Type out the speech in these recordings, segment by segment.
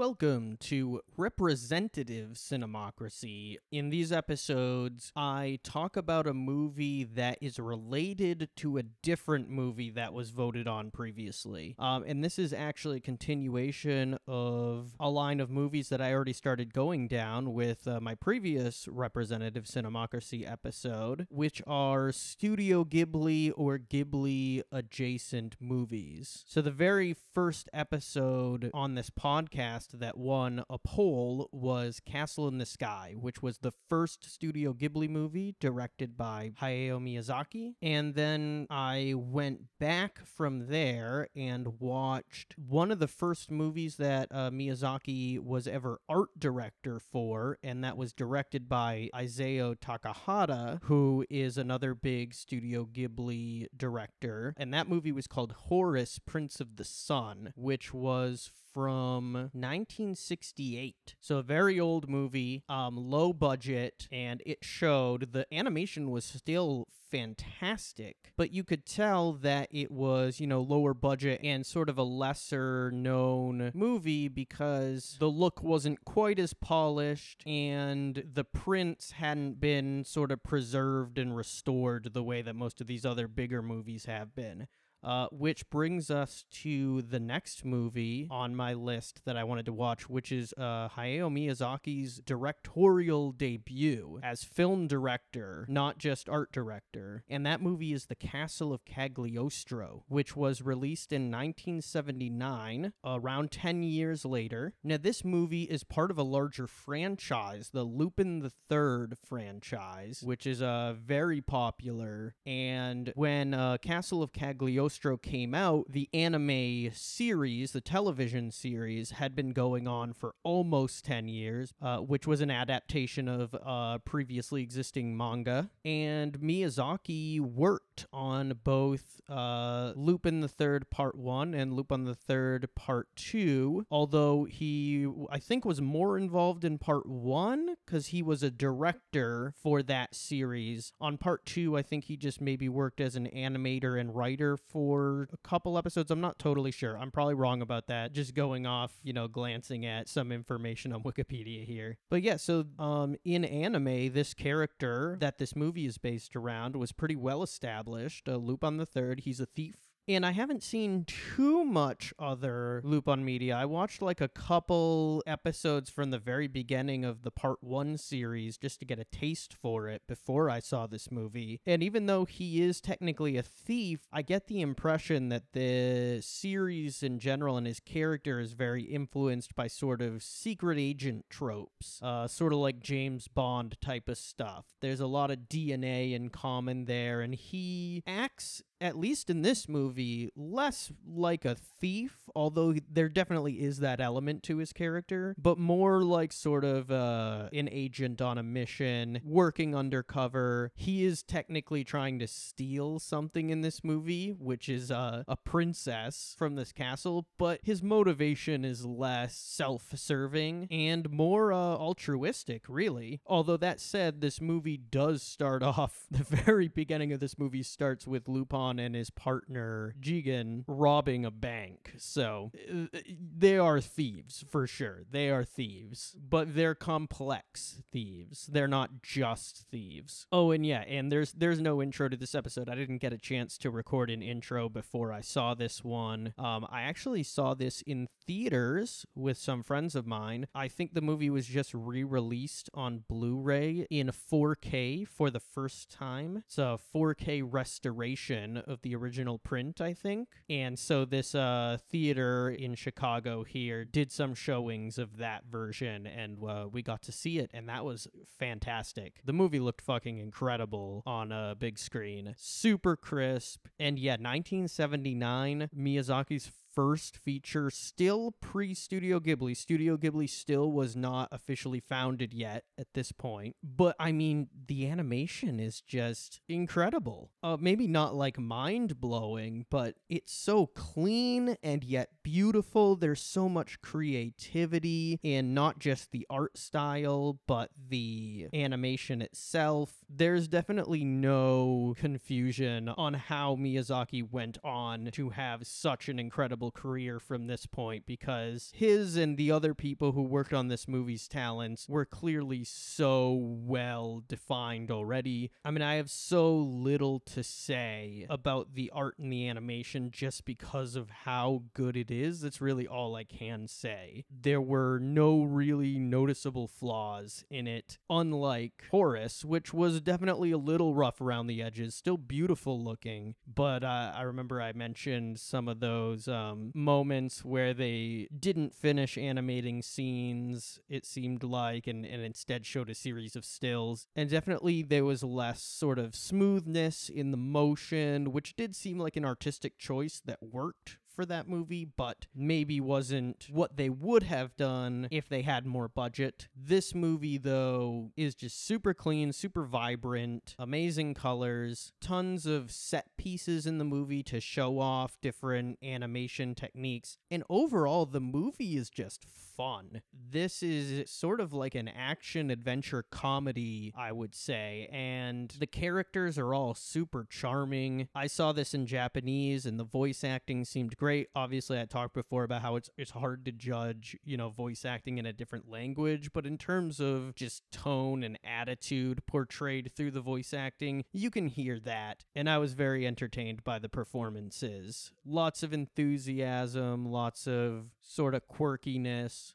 Welcome to Representative Cinemocracy. In these episodes, I talk about a movie that is related to a different movie that was voted on previously. Um, and this is actually a continuation of a line of movies that I already started going down with uh, my previous Representative Cinemocracy episode, which are Studio Ghibli or Ghibli adjacent movies. So, the very first episode on this podcast that won a poll was Castle in the Sky, which was the first Studio Ghibli movie directed by Hayao Miyazaki. And then I went back from there and watched one of the first movies that uh, Miyazaki was ever art director for, and that was directed by Isao Takahata, who is another big Studio Ghibli director. And that movie was called Horus, Prince of the Sun, which was from 1968. So a very old movie, um, low budget, and it showed the animation was still fantastic, but you could tell that it was, you know, lower budget and sort of a lesser known movie because the look wasn't quite as polished and the prints hadn't been sort of preserved and restored the way that most of these other bigger movies have been. Uh, which brings us to the next movie on my list that I wanted to watch, which is uh, Hayao Miyazaki's directorial debut as film director, not just art director. And that movie is The Castle of Cagliostro, which was released in 1979, around 10 years later. Now, this movie is part of a larger franchise, the Lupin the Third franchise, which is uh, very popular. And when uh, Castle of Cagliostro came out, the anime series, the television series, had been going on for almost 10 years, uh, which was an adaptation of uh, previously existing manga. And Miyazaki worked on both uh, Lupin the Third Part 1 and Lupin the Third Part 2, although he, I think, was more involved in Part 1 because he was a director for that series. On Part 2, I think he just maybe worked as an animator and writer for for a couple episodes. I'm not totally sure. I'm probably wrong about that. Just going off, you know, glancing at some information on Wikipedia here. But yeah, so um, in anime, this character that this movie is based around was pretty well established. Uh, Lupin the Third. He's a thief and I haven't seen too much other Lupin media. I watched like a couple episodes from the very beginning of the part one series just to get a taste for it before I saw this movie. And even though he is technically a thief, I get the impression that the series in general and his character is very influenced by sort of secret agent tropes, uh, sort of like James Bond type of stuff. There's a lot of DNA in common there, and he acts at least in this movie, less like a thief, although there definitely is that element to his character, but more like sort of uh, an agent on a mission, working undercover. He is technically trying to steal something in this movie, which is uh, a princess from this castle, but his motivation is less self serving and more uh, altruistic, really. Although that said, this movie does start off, the very beginning of this movie starts with Lupin and his partner Jigen robbing a bank. So uh, they are thieves for sure. They are thieves, but they're complex thieves. They're not just thieves. Oh, and yeah, and there's there's no intro to this episode. I didn't get a chance to record an intro before I saw this one. Um, I actually saw this in theaters with some friends of mine. I think the movie was just re-released on Blu-ray in 4K for the first time. It's a 4K restoration of the original print, I think. And so this uh, theater in Chicago here did some showings of that version, and uh, we got to see it, and that was fantastic. The movie looked fucking incredible on a big screen, super crisp, and yeah, 1979, Miyazaki's first feature, still pre Studio Ghibli. Studio Ghibli still was not officially founded yet at this point. But I mean, the animation is just incredible. Uh, maybe not like mind blowing, but it's so clean and yet beautiful. There's so much creativity in not just the art style, but the animation itself. There's definitely no confusion on how Miyazaki went on to have such an incredible career from this point because his and the other people who worked on this movie's talents were clearly so well defined already. I mean, I have so little to say about the art and the animation just because of how good it is. That's really all I can say. There were no really noticeable flaws in it, unlike Horus, which was definitely a little rough around the edges, still beautiful looking. But uh, I remember I mentioned some of those um, moments where they didn't finish animating scenes, it seemed like, and, and instead showed a series of stills. And definitely there was less sort of smoothness in the motion, which did seem like an artistic choice that worked for that movie, but maybe wasn't what they would have done if they had more budget. This movie, though, is just super clean, super vibrant, amazing colors, tons of set pieces in the movie to show off different animation techniques, and overall, the movie is just fun. This is sort of like an action adventure comedy, I would say, and the characters are all super charming. I saw this in Japanese, and the voice acting seemed great. Obviously, I talked before about how it's it's hard to judge, you know, voice acting in a different language, but in terms of just tone and attitude portrayed through the voice acting, you can hear that. And I was very entertained by the performances. Lots of enthusiasm, lots of sort of quirkiness.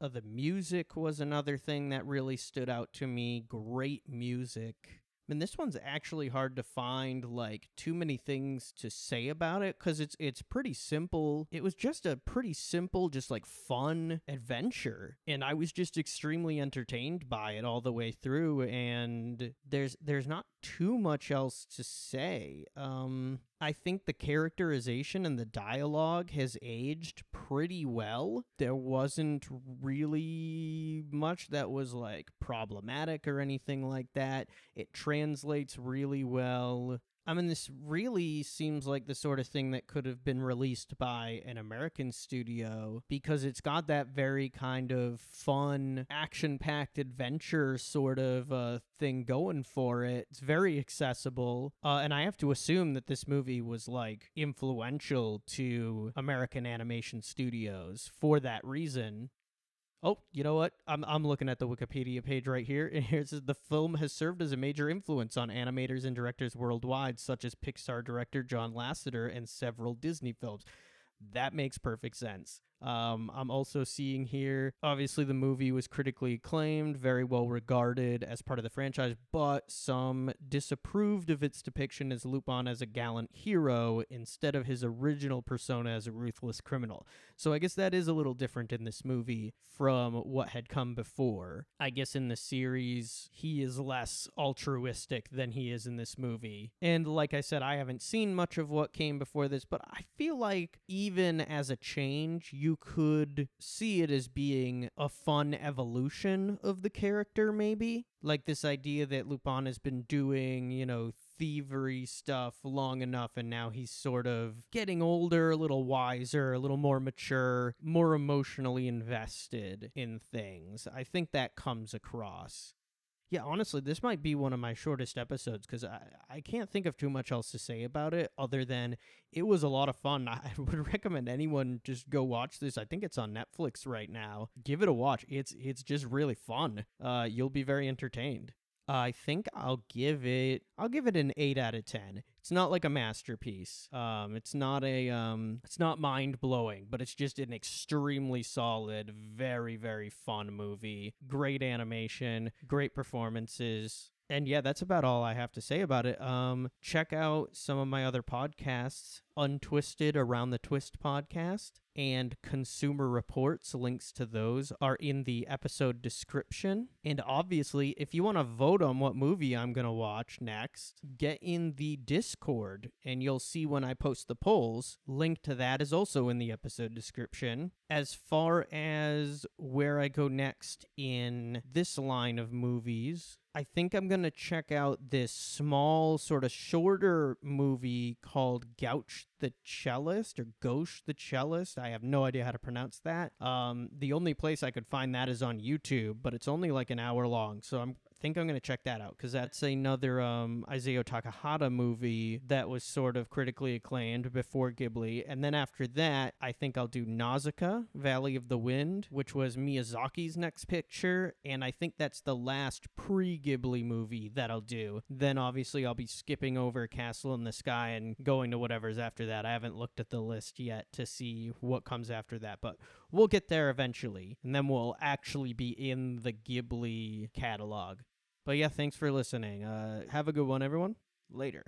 Uh, the music was another thing that really stood out to me. Great music. I mean, this one's actually hard to find like too many things to say about it because it's it's pretty simple. It was just a pretty simple, just like fun adventure, and I was just extremely entertained by it all the way through. And there's there's not too much else to say. Um, I think the characterization and the dialogue has aged pretty well. There wasn't really much that was like problematic or anything like that. It translates really well. I mean, this really seems like the sort of thing that could have been released by an American studio because it's got that very kind of fun, action packed adventure sort of uh, thing going for it. It's very accessible. Uh, and I have to assume that this movie was like influential to American animation studios for that reason. Oh, you know what? I'm I'm looking at the Wikipedia page right here, and here it says the film has served as a major influence on animators and directors worldwide, such as Pixar director John Lasseter and several Disney films. That makes perfect sense. Um, I'm also seeing here, obviously, the movie was critically acclaimed, very well regarded as part of the franchise, but some disapproved of its depiction as Lupin as a gallant hero instead of his original persona as a ruthless criminal. So I guess that is a little different in this movie from what had come before. I guess in the series, he is less altruistic than he is in this movie. And like I said, I haven't seen much of what came before this, but I feel like even as a change, could see it as being a fun evolution of the character, maybe. Like this idea that Lupin has been doing, you know, thievery stuff long enough and now he's sort of getting older, a little wiser, a little more mature, more emotionally invested in things. I think that comes across. Yeah, honestly, this might be one of my shortest episodes because I, I can't think of too much else to say about it other than it was a lot of fun. I would recommend anyone just go watch this. I think it's on Netflix right now. Give it a watch. It's it's just really fun. Uh, you'll be very entertained. I think I'll give it I'll give it an 8 out of 10. It's not like a masterpiece. Um it's not a um it's not mind-blowing, but it's just an extremely solid, very very fun movie. Great animation, great performances. And yeah, that's about all I have to say about it. Um, check out some of my other podcasts Untwisted Around the Twist podcast and Consumer Reports. Links to those are in the episode description. And obviously, if you want to vote on what movie I'm going to watch next, get in the Discord and you'll see when I post the polls. Link to that is also in the episode description. As far as where I go next in this line of movies, I think I'm going to check out this small, sort of shorter movie called Gouch the Cellist or Gauche the Cellist. I have no idea how to pronounce that. Um, the only place I could find that is on YouTube, but it's only like an hour long. So I'm think I'm going to check that out because that's another um, Isao Takahata movie that was sort of critically acclaimed before Ghibli. And then after that, I think I'll do Nausicaa, Valley of the Wind, which was Miyazaki's next picture. And I think that's the last pre Ghibli movie that I'll do. Then obviously I'll be skipping over Castle in the Sky and going to whatever's after that. I haven't looked at the list yet to see what comes after that, but we'll get there eventually. And then we'll actually be in the Ghibli catalog. But yeah, thanks for listening. Uh, have a good one, everyone. Later.